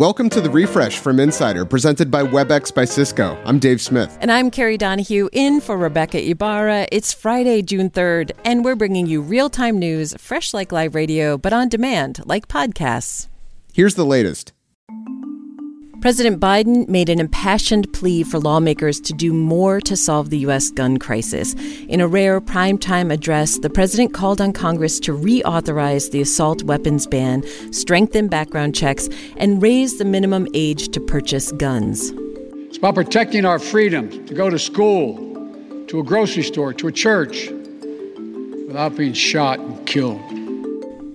Welcome to the refresh from Insider, presented by WebEx by Cisco. I'm Dave Smith. And I'm Kerry Donahue, in for Rebecca Ibarra. It's Friday, June 3rd, and we're bringing you real time news, fresh like live radio, but on demand, like podcasts. Here's the latest. President Biden made an impassioned plea for lawmakers to do more to solve the U.S. gun crisis. In a rare primetime address, the president called on Congress to reauthorize the assault weapons ban, strengthen background checks, and raise the minimum age to purchase guns. It's about protecting our freedom to go to school, to a grocery store, to a church, without being shot and killed.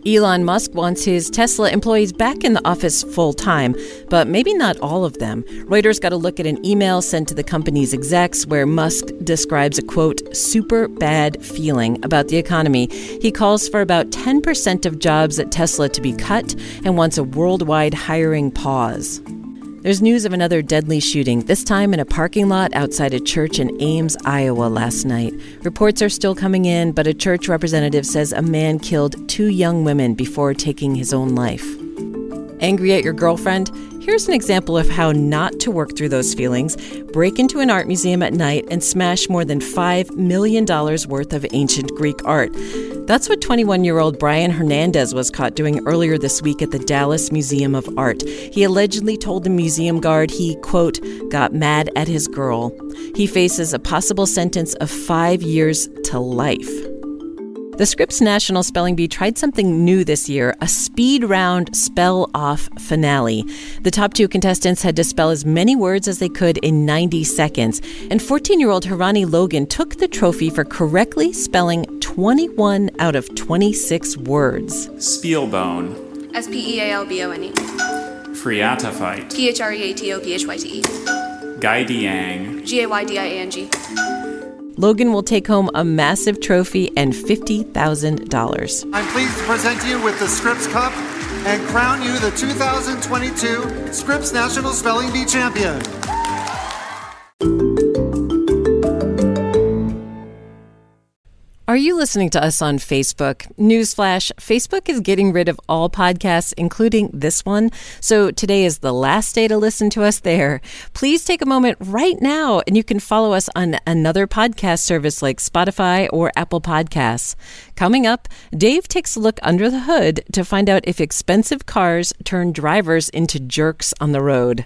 Elon Musk wants his Tesla employees back in the office full time, but maybe not all of them. Reuters got a look at an email sent to the company's execs where Musk describes a quote, super bad feeling about the economy. He calls for about 10% of jobs at Tesla to be cut and wants a worldwide hiring pause. There's news of another deadly shooting, this time in a parking lot outside a church in Ames, Iowa last night. Reports are still coming in, but a church representative says a man killed two young women before taking his own life. Angry at your girlfriend? Here's an example of how not to work through those feelings. Break into an art museum at night and smash more than $5 million worth of ancient Greek art. That's what 21 year old Brian Hernandez was caught doing earlier this week at the Dallas Museum of Art. He allegedly told the museum guard he, quote, got mad at his girl. He faces a possible sentence of five years to life. The Scripps National Spelling Bee tried something new this year a speed round spell off finale. The top two contestants had to spell as many words as they could in 90 seconds, and 14 year old Harini Logan took the trophy for correctly spelling 21 out of 26 words. Spealbone. S P E A L B O N E. Phreatophyte. P H R E A T O P H Y T E. Gaydiang. G A Y D I A N G. Logan will take home a massive trophy and $50,000. I'm pleased to present you with the Scripps Cup and crown you the 2022 Scripps National Spelling Bee Champion. Are you listening to us on Facebook? Newsflash Facebook is getting rid of all podcasts, including this one. So today is the last day to listen to us there. Please take a moment right now and you can follow us on another podcast service like Spotify or Apple Podcasts. Coming up, Dave takes a look under the hood to find out if expensive cars turn drivers into jerks on the road.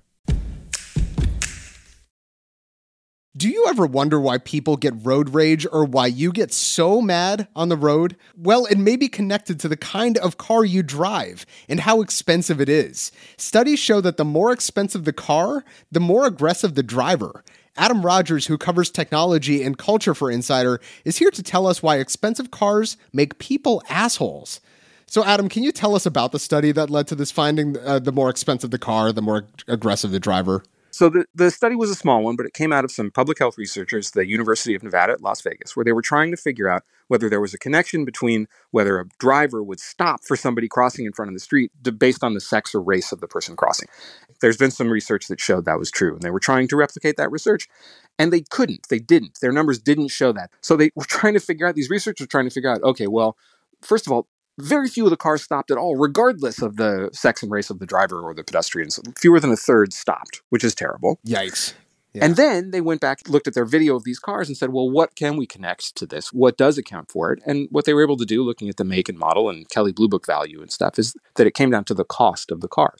Do you ever wonder why people get road rage or why you get so mad on the road? Well, it may be connected to the kind of car you drive and how expensive it is. Studies show that the more expensive the car, the more aggressive the driver. Adam Rogers, who covers technology and culture for Insider, is here to tell us why expensive cars make people assholes. So, Adam, can you tell us about the study that led to this finding? Uh, the more expensive the car, the more aggressive the driver. So the, the study was a small one, but it came out of some public health researchers at the University of Nevada at Las Vegas, where they were trying to figure out whether there was a connection between whether a driver would stop for somebody crossing in front of the street based on the sex or race of the person crossing. There's been some research that showed that was true, and they were trying to replicate that research, and they couldn't. They didn't. Their numbers didn't show that. So they were trying to figure out, these researchers were trying to figure out, okay, well, first of all, very few of the cars stopped at all, regardless of the sex and race of the driver or the pedestrians. Fewer than a third stopped, which is terrible. Yikes. Yeah. And then they went back, looked at their video of these cars, and said, well, what can we connect to this? What does account for it? And what they were able to do, looking at the make and model and Kelley Blue Book value and stuff, is that it came down to the cost of the car.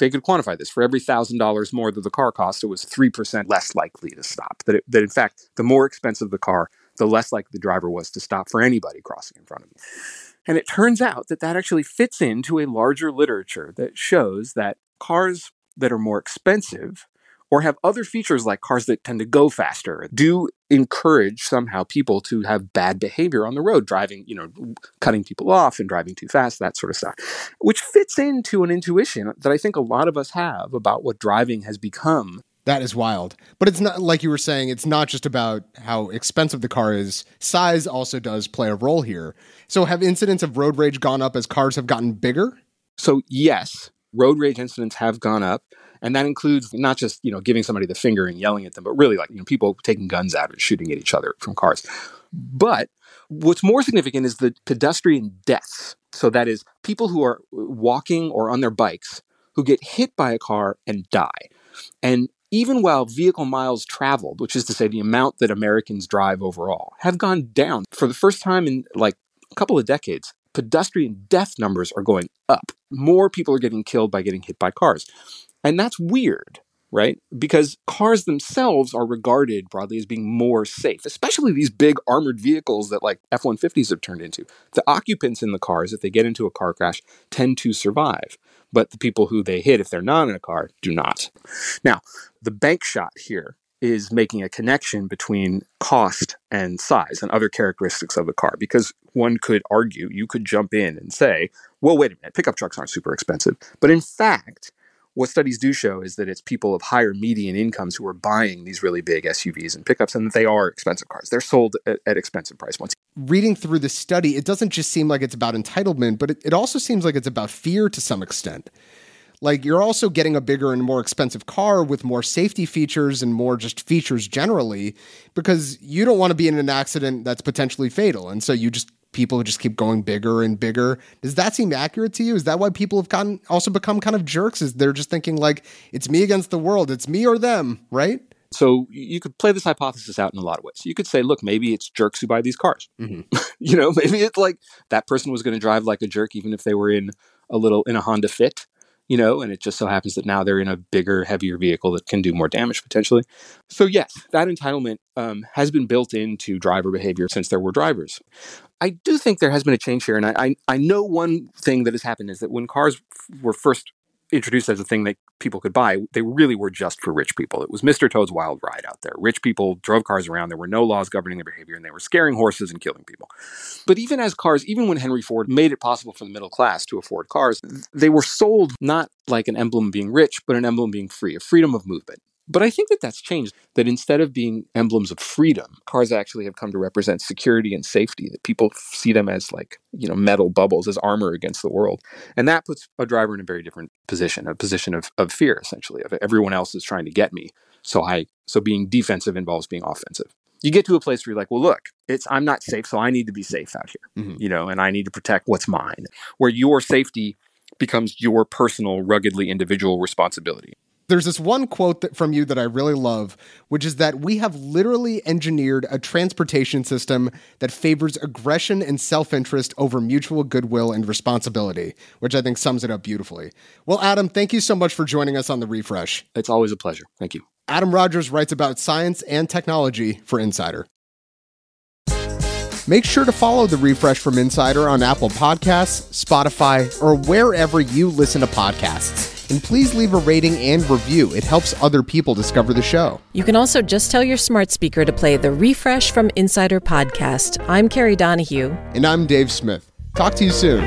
They could quantify this. For every $1,000 more that the car cost, it was 3% less likely to stop. That, it, that, in fact, the more expensive the car, the less likely the driver was to stop for anybody crossing in front of him. And it turns out that that actually fits into a larger literature that shows that cars that are more expensive or have other features like cars that tend to go faster do encourage somehow people to have bad behavior on the road driving you know cutting people off and driving too fast that sort of stuff which fits into an intuition that i think a lot of us have about what driving has become That is wild. But it's not like you were saying, it's not just about how expensive the car is. Size also does play a role here. So have incidents of road rage gone up as cars have gotten bigger? So yes, road rage incidents have gone up. And that includes not just, you know, giving somebody the finger and yelling at them, but really like, you know, people taking guns out and shooting at each other from cars. But what's more significant is the pedestrian deaths. So that is people who are walking or on their bikes who get hit by a car and die. And even while vehicle miles traveled, which is to say the amount that Americans drive overall, have gone down for the first time in like a couple of decades, pedestrian death numbers are going up. More people are getting killed by getting hit by cars. And that's weird, right? Because cars themselves are regarded broadly as being more safe, especially these big armored vehicles that like F 150s have turned into. The occupants in the cars, if they get into a car crash, tend to survive. But the people who they hit, if they're not in a car, do not. Now, the bank shot here is making a connection between cost and size and other characteristics of the car because one could argue, you could jump in and say, well, wait a minute, pickup trucks aren't super expensive. But in fact, what studies do show is that it's people of higher median incomes who are buying these really big SUVs and pickups, and that they are expensive cars. They're sold at, at expensive price points. Reading through the study, it doesn't just seem like it's about entitlement, but it, it also seems like it's about fear to some extent. Like you're also getting a bigger and more expensive car with more safety features and more just features generally because you don't want to be in an accident that's potentially fatal. And so you just people just keep going bigger and bigger. Does that seem accurate to you? Is that why people have gotten also become kind of jerks? Is they're just thinking like it's me against the world, it's me or them, right? So you could play this hypothesis out in a lot of ways. You could say, look, maybe it's jerks who buy these cars. Mm-hmm. you know, maybe it's like that person was going to drive like a jerk even if they were in a little in a Honda Fit you know, and it just so happens that now they're in a bigger, heavier vehicle that can do more damage potentially. So, yes, that entitlement um, has been built into driver behavior since there were drivers. I do think there has been a change here, and I, I, I know one thing that has happened is that when cars were first introduced as a thing that people could buy, they really were just for rich people. It was Mr. Toad's Wild Ride out there. Rich people drove cars around. There were no laws governing their behavior, and they were scaring horses and killing people. But even as cars, even when Henry Ford made it possible for the middle class to afford cars, they were sold not like an emblem being rich, but an emblem being free, a freedom of movement. But I think that that's changed. That instead of being emblems of freedom, cars actually have come to represent security and safety. That people see them as like you know metal bubbles, as armor against the world, and that puts a driver in a very different position, a position of of fear, essentially. Of everyone else is trying to get me, so I so being defensive involves being offensive. You get to a place where you're like, well, look, it's I'm not safe, so I need to be safe out here, mm-hmm. you know, and I need to protect what's mine. Where your safety becomes your personal, ruggedly individual responsibility. There's this one quote that, from you that I really love, which is that we have literally engineered a transportation system that favors aggression and self interest over mutual goodwill and responsibility, which I think sums it up beautifully. Well, Adam, thank you so much for joining us on the refresh. It's always a pleasure. Thank you. Adam Rogers writes about science and technology for Insider. Make sure to follow the refresh from Insider on Apple Podcasts, Spotify, or wherever you listen to podcasts and please leave a rating and review. It helps other people discover the show. You can also just tell your smart speaker to play the Refresh from Insider podcast. I'm Kerry Donahue. And I'm Dave Smith. Talk to you soon.